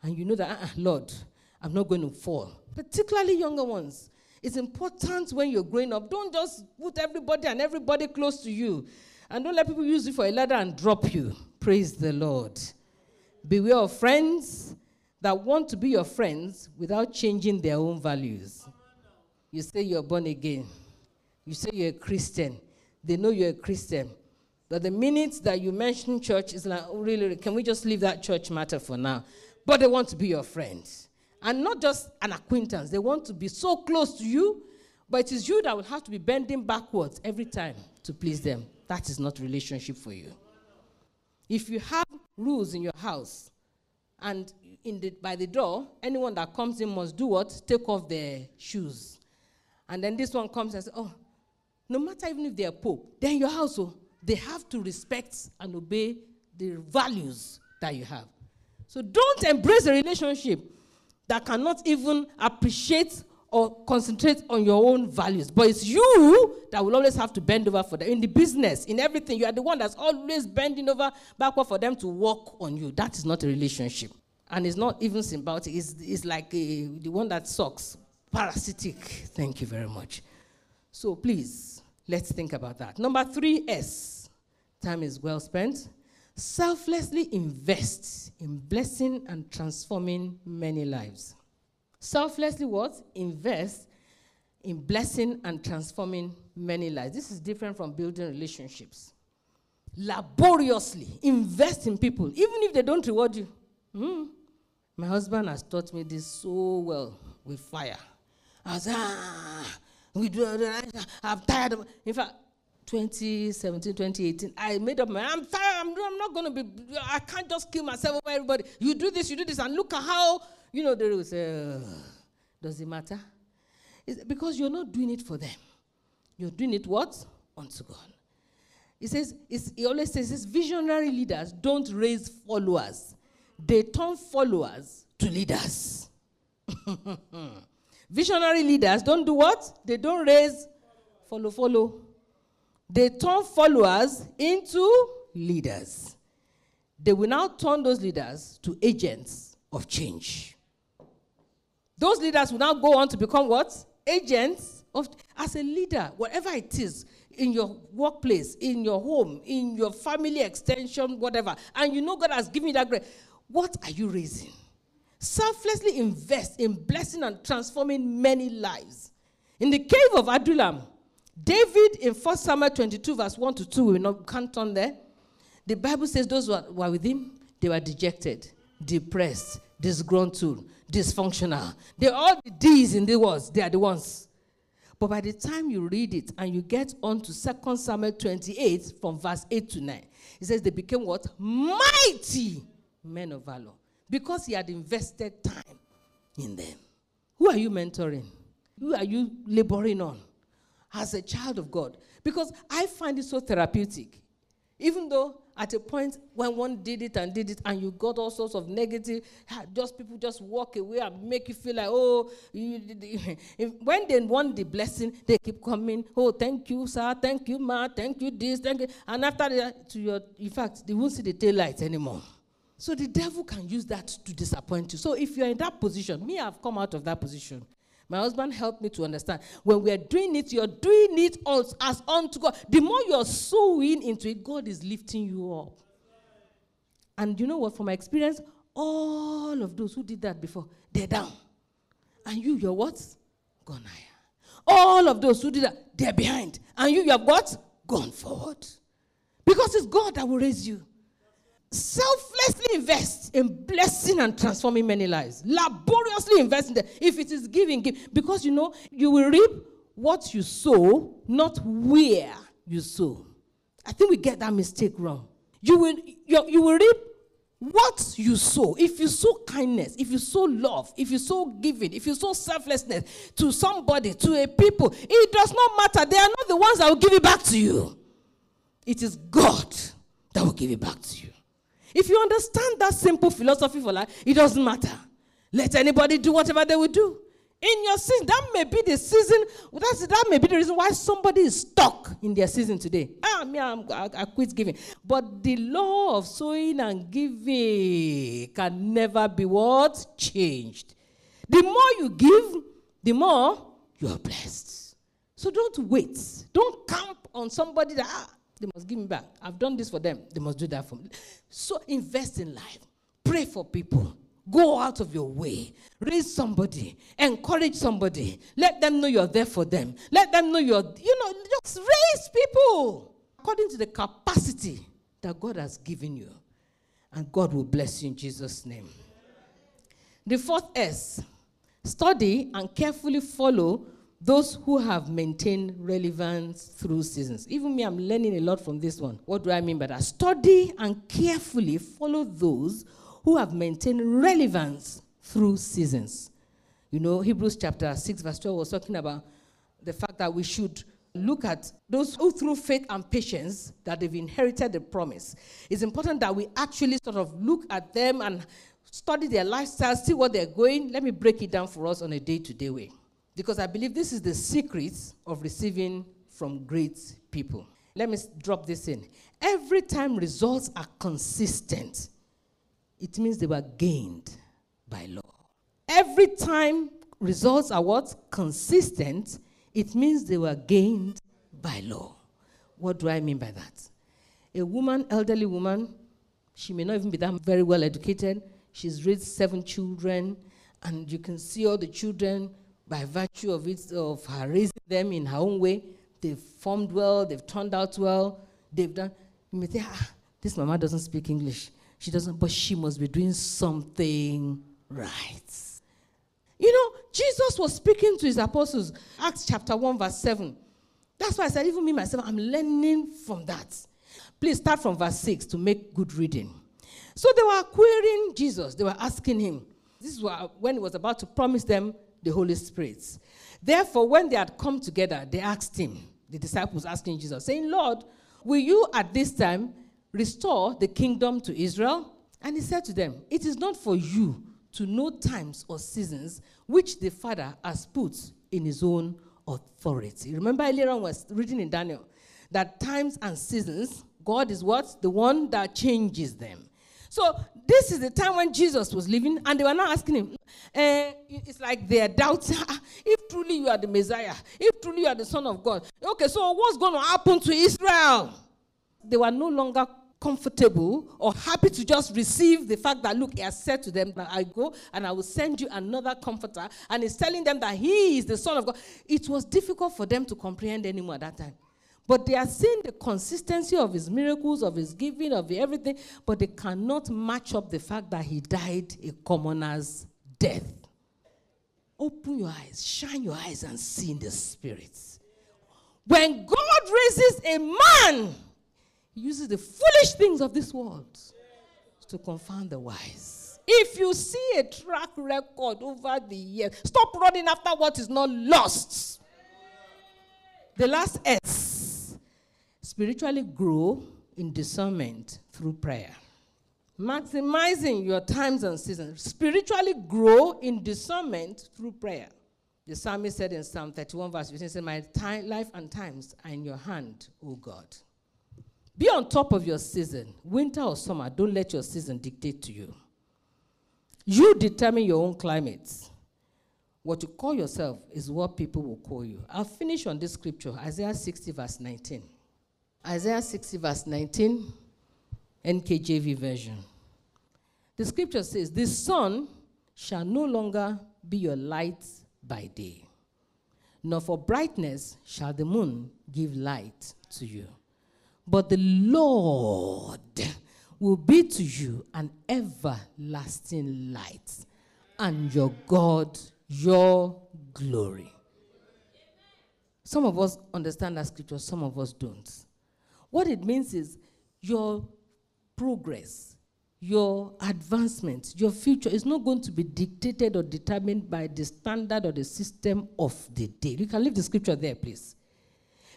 Speaker 1: and you know that, uh-uh, Lord, I'm not going to fall. Particularly younger ones. It's important when you're growing up. Don't just put everybody and everybody close to you. And don't let people use you for a ladder and drop you. Praise the Lord. Beware of friends that want to be your friends without changing their own values. You say you're born again. You say you're a Christian. They know you're a Christian. But the minute that you mention church, it's like, oh, really, can we just leave that church matter for now? But they want to be your friends. And not just an acquaintance, they want to be so close to you, but it is you that will have to be bending backwards every time to please them. That is not relationship for you. If you have rules in your house, and the, by the door, anyone that comes in must do what? Take off their shoes. And then this one comes and says, Oh, no matter even if they are Pope, they're in your household. Oh they have to respect and obey the values that you have. So don't embrace a relationship that cannot even appreciate or concentrate on your own values. But it's you that will always have to bend over for them. In the business, in everything, you are the one that's always bending over backward for them to work on you. That is not a relationship. And it's not even symbiotic. It's, it's like a, the one that sucks. Parasitic. Thank you very much. So please, let's think about that. Number three S time is well spent. Selflessly invest in blessing and transforming many lives. Selflessly what? Invest in blessing and transforming many lives. This is different from building relationships. Laboriously invest in people, even if they don't reward you. Mm. My husband has taught me this so well with fire. I was, ah, we do, I'm tired of, in fact, 2017, 2018, I made up my mind. I'm tired. I'm, not going to be, I can't just kill myself over everybody. You do this, you do this, and look at how, you know, they will say, does it matter? It's because you're not doing it for them. You're doing it what? Unto God. He says, he always says, this visionary leaders don't raise followers. They turn followers to leaders. visionary leaders don't do what? They don't raise follow, follow. They turn followers into leaders. They will now turn those leaders to agents of change. Those leaders will now go on to become what? Agents of as a leader, whatever it is, in your workplace, in your home, in your family extension, whatever. And you know God has given you that grace. What are you raising? Selflessly invest in blessing and transforming many lives. In the cave of Adullam, David in 1 Samuel 22, verse 1 to 2, we can't turn there. The Bible says those who were, with him, they were dejected, depressed, disgruntled, dysfunctional. They all the D's in the words, they are the ones. But by the time you read it and you get on to 2 Samuel 28, from verse 8 to 9, it says they became what? Mighty men of valor. Because he had invested time in them. Who are you mentoring? Who are you laboring on? As a child of God because I find it so therapeutic. Even though at a point when one did it and did it, and you got all sorts of negative, just people just walk away and make you feel like, oh, you, when they want the blessing, they keep coming. Oh, thank you, sir. Thank you, ma. Thank you, this. Thank you. And after that, to your, in fact, they won't see the tail lights anymore. So the devil can use that to disappoint you. So if you're in that position, me, I've come out of that position. My husband helped me to understand. When we're doing it, you're doing it as, as unto God. The more you're sowing into it, God is lifting you up. And you know what? From my experience, all of those who did that before, they're down. And you, you're what? Gone higher. All of those who did that, they're behind. And you, you have what? Gone forward. Because it's God that will raise you selflessly invest in blessing and transforming many lives. Laboriously invest in them. If it is giving, give. Because you know, you will reap what you sow, not where you sow. I think we get that mistake wrong. You will, you, you will reap what you sow. If you sow kindness, if you sow love, if you sow giving, if you sow selflessness to somebody, to a people, it does not matter. They are not the ones that will give it back to you. It is God that will give it back to you. If you understand that simple philosophy for life, it doesn't matter. Let anybody do whatever they will do. In your season, that may be the season, that's, that may be the reason why somebody is stuck in their season today. Ah, me, I'm, I, I quit giving. But the law of sowing and giving can never be what? Changed. The more you give, the more you are blessed. So don't wait. Don't camp on somebody that, ah, they must give me back. I've done this for them. They must do that for me. So invest in life. Pray for people. Go out of your way. Raise somebody. Encourage somebody. Let them know you're there for them. Let them know you're, you know, just raise people according to the capacity that God has given you. And God will bless you in Jesus' name. The fourth S study and carefully follow those who have maintained relevance through seasons. Even me, I'm learning a lot from this one. What do I mean by that? Study and carefully follow those who have maintained relevance through seasons. You know, Hebrews chapter 6, verse 12 was talking about the fact that we should look at those who, through faith and patience, that they've inherited the promise. It's important that we actually sort of look at them and study their lifestyle, see what they're going. Let me break it down for us on a day to day way. Because I believe this is the secret of receiving from great people. Let me drop this in. Every time results are consistent, it means they were gained by law. Every time results are what? Consistent, it means they were gained by law. What do I mean by that? A woman, elderly woman, she may not even be that very well educated. She's raised seven children, and you can see all the children by virtue of it, of her raising them in her own way, they've formed well, they've turned out well, they've done. You may think, ah, this mama doesn't speak English. She doesn't, but she must be doing something right. You know, Jesus was speaking to his apostles, Acts chapter 1, verse 7. That's why I said, even me myself, I'm learning from that. Please start from verse 6 to make good reading. So they were querying Jesus, they were asking him. This is when he was about to promise them the Holy Spirit. Therefore, when they had come together, they asked him, the disciples asking Jesus, saying, Lord, will you at this time restore the kingdom to Israel? And he said to them, It is not for you to know times or seasons which the Father has put in his own authority. Remember earlier on was reading in Daniel that times and seasons, God is what? The one that changes them. So this is the time when Jesus was living, and they were now asking him. Uh, it's like they're doubting if truly you are the Messiah, if truly you are the Son of God. Okay, so what's going to happen to Israel? They were no longer comfortable or happy to just receive the fact that, look, he has said to them that I go and I will send you another comforter, and he's telling them that he is the Son of God. It was difficult for them to comprehend anymore at that time. But they are seeing the consistency of his miracles, of his giving, of everything, but they cannot match up the fact that he died a commoner's death. Open your eyes, shine your eyes, and see in the spirits. When God raises a man, he uses the foolish things of this world to confound the wise. If you see a track record over the years, stop running after what is not lost. The last S spiritually grow in discernment through prayer. Maximizing your times and seasons. Spiritually grow in discernment through prayer. The psalmist said in Psalm 31, verse 15, said, My time, life and times are in your hand, O God. Be on top of your season, winter or summer. Don't let your season dictate to you. You determine your own climate. What you call yourself is what people will call you. I'll finish on this scripture, Isaiah 60, verse 19. Isaiah 60, verse 19, NKJV version. The scripture says, The sun shall no longer be your light by day, nor for brightness shall the moon give light to you. But the Lord will be to you an everlasting light, and your God your glory. Some of us understand that scripture, some of us don't. What it means is your progress, your advancement, your future is not going to be dictated or determined by the standard or the system of the day. You can leave the scripture there, please.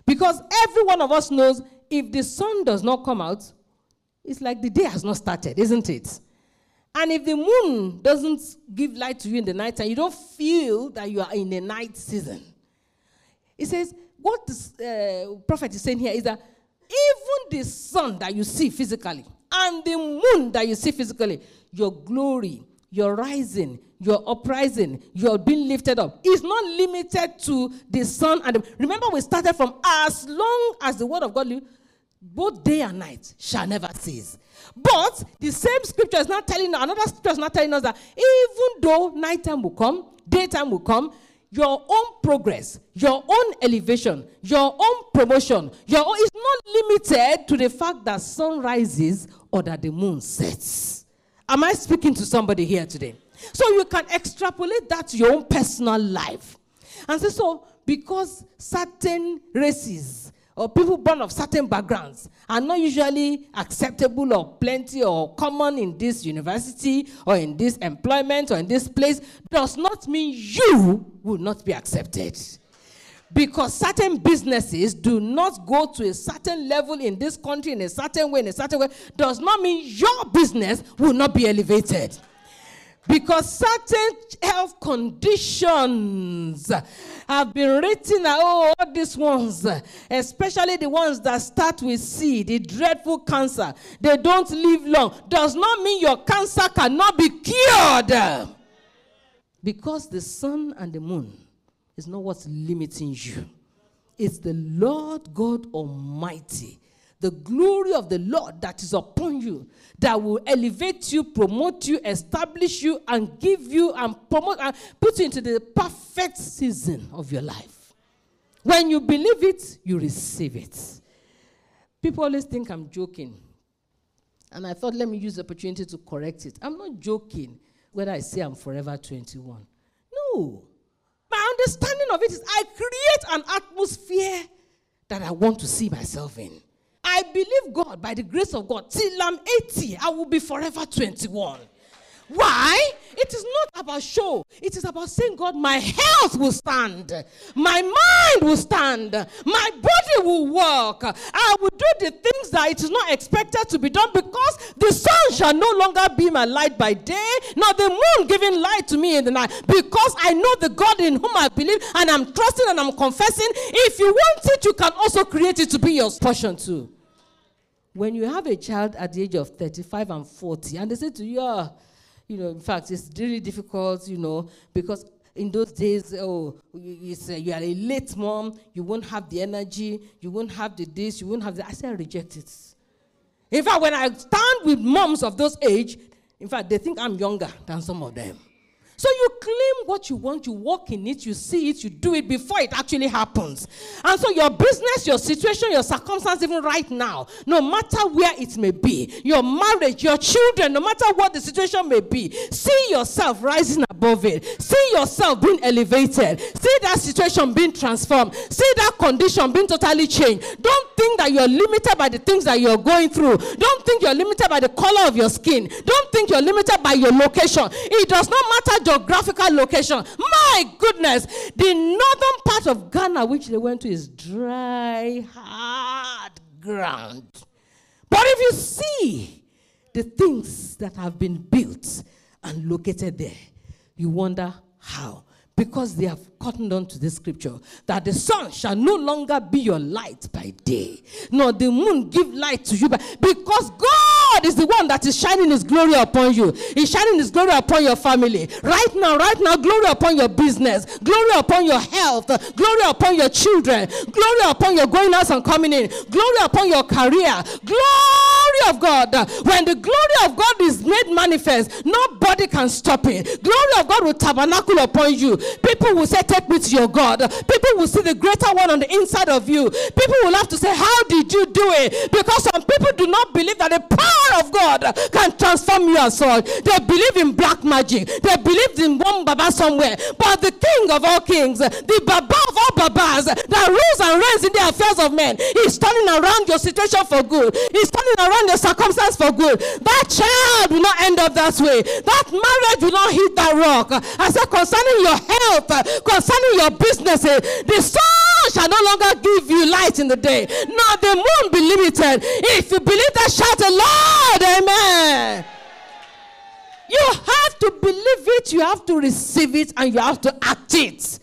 Speaker 1: Because every one of us knows if the sun does not come out, it's like the day has not started, isn't it? And if the moon doesn't give light to you in the night and you don't feel that you are in a night season. It says, what the uh, prophet is saying here is that even the sun that you see physically and the moon that you see physically, your glory, your rising, your uprising, your being lifted up is not limited to the sun and the, remember we started from as long as the word of God lives, both day and night shall never cease. But the same scripture is not telling another scripture is not telling us that even though nighttime will come, daytime will come, your own progress, your own elevation, your own promotion, your own is not limited to the fact that sun rises or that the moon sets. Am I speaking to somebody here today? So you can extrapolate that to your own personal life. And say, so because certain races or people born of certain backgrounds are not usually acceptable or plenty or common in this university or in this employment or in this place does not mean you will not be accepted. Because certain businesses do not go to a certain level in this country in a certain way, in a certain way, does not mean your business will not be elevated. Because certain health conditions have been written, oh, all these ones, especially the ones that start with C, the dreadful cancer, they don't live long, does not mean your cancer cannot be cured. Because the sun and the moon is not what's limiting you, it's the Lord God Almighty the glory of the Lord that is upon you, that will elevate you, promote you, establish you, and give you and promote and put you into the perfect season of your life. When you believe it, you receive it. People always think I'm joking. And I thought, let me use the opportunity to correct it. I'm not joking whether I say I'm forever 21. No. My understanding of it is I create an atmosphere that I want to see myself in. I believe God, by the grace of God, till I'm 80, I will be forever 21. Why? It is not about show. It is about saying, God, my health will stand. My mind will stand. My body will work. I will do the things that it is not expected to be done because the sun shall no longer be my light by day, nor the moon giving light to me in the night. Because I know the God in whom I believe and I'm trusting and I'm confessing. If you want it, you can also create it to be your portion too. When you have a child at the age of 35 and 40, and they say to you, oh, you know, in fact, it's really difficult, you know, because in those days, oh, you, say you are a late mom, you won't have the energy, you won't have the this, you won't have the. I say I reject it. In fact, when I stand with moms of those age, in fact, they think I'm younger than some of them. So you claim what you want, you walk in it, you see it, you do it before it actually happens. And so your business, your situation, your circumstance, even right now, no matter where it may be, your marriage, your children, no matter what the situation may be, see yourself rising above it. See yourself being elevated. See that situation being transformed. See that condition being totally changed. Don't think that you're limited by the things that you're going through. Don't think you're limited by the color of your skin. Don't think you're limited by your location. It does not matter geographical location. My goodness, the northern part of Ghana, which they went to, is dry, hard ground. But if you see the things that have been built and located there, you wonder how because they have cottoned on to this scripture that the sun shall no longer be your light by day, nor the moon give light to you. By, because God is the one that is shining His glory upon you. He's shining His glory upon your family. Right now, right now, glory upon your business, glory upon your health, glory upon your children, glory upon your going out and coming in, glory upon your career, glory of God. When the glory of God is made manifest, nobody can stop it. Glory of God will tabernacle upon you. People will say, Take me to your God. People will see the greater one on the inside of you. People will have to say, How did you do it? Because some people do not believe that the power of God can transform you as well. They believe in black magic, they believe in one Baba somewhere. But the King of all kings, the Baba of all Babas, that rules and reigns in the affairs of men, is turning around your situation for good. He's turning around your circumstance for good. That child will not end up that way. That marriage will not hit that rock. I said, concerning your health, concerning your businesses, eh, the sun shall no longer give you light in the day, nor the moon be limited. If you believe that, shout a Lord, amen. You have to believe it, you have to receive it, and you have to act it.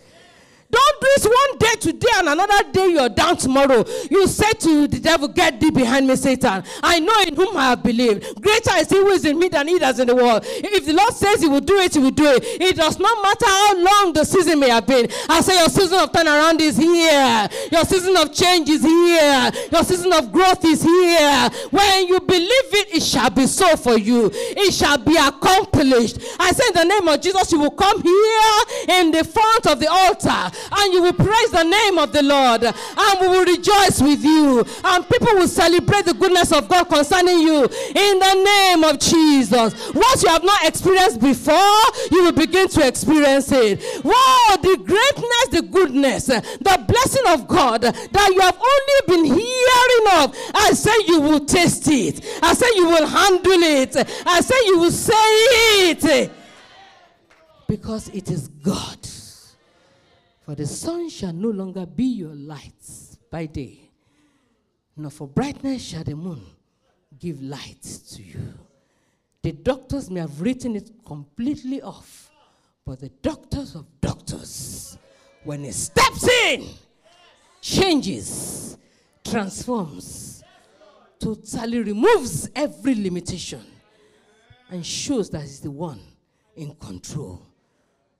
Speaker 1: Don't do it one day today and another day you're down tomorrow. You say to the devil, Get thee behind me, Satan. I know in whom I have believed. Greater is he who is in me than he that's in the world. If the Lord says he will do it, he will do it. It does not matter how long the season may have been. I say your season of turnaround is here. Your season of change is here. Your season of growth is here. When you believe it, it shall be so for you. It shall be accomplished. I say in the name of Jesus, you will come here in the front of the altar and you will praise the name of the Lord, and we will rejoice with you, and people will celebrate the goodness of God concerning you in the name of Jesus. What you have not experienced before, you will begin to experience it. Wow, the greatness, the goodness, the blessing of God that you have only been hearing of. I say you will taste it. I say you will handle it. I say you will say it. Because it is God. For the sun shall no longer be your light by day, nor for brightness shall the moon give light to you. The doctors may have written it completely off, but the doctors of doctors, when he steps in, changes, transforms, totally removes every limitation, and shows that he's the one in control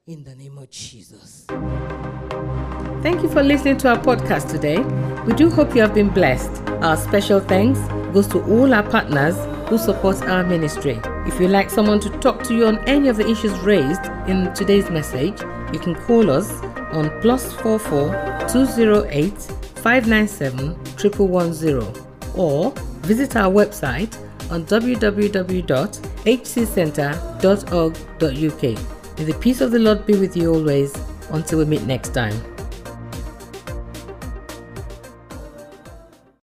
Speaker 1: in the name of Jesus. Thank you for listening to our podcast today. We do hope you have been blessed. Our special thanks goes to all our partners who support our ministry. If you'd like someone to talk to you on any of the issues raised in today's message, you can call us on plus 44 208 597 1110 or visit our website on www.hccenter.org.uk. May the peace of the Lord be with you always until we meet next time.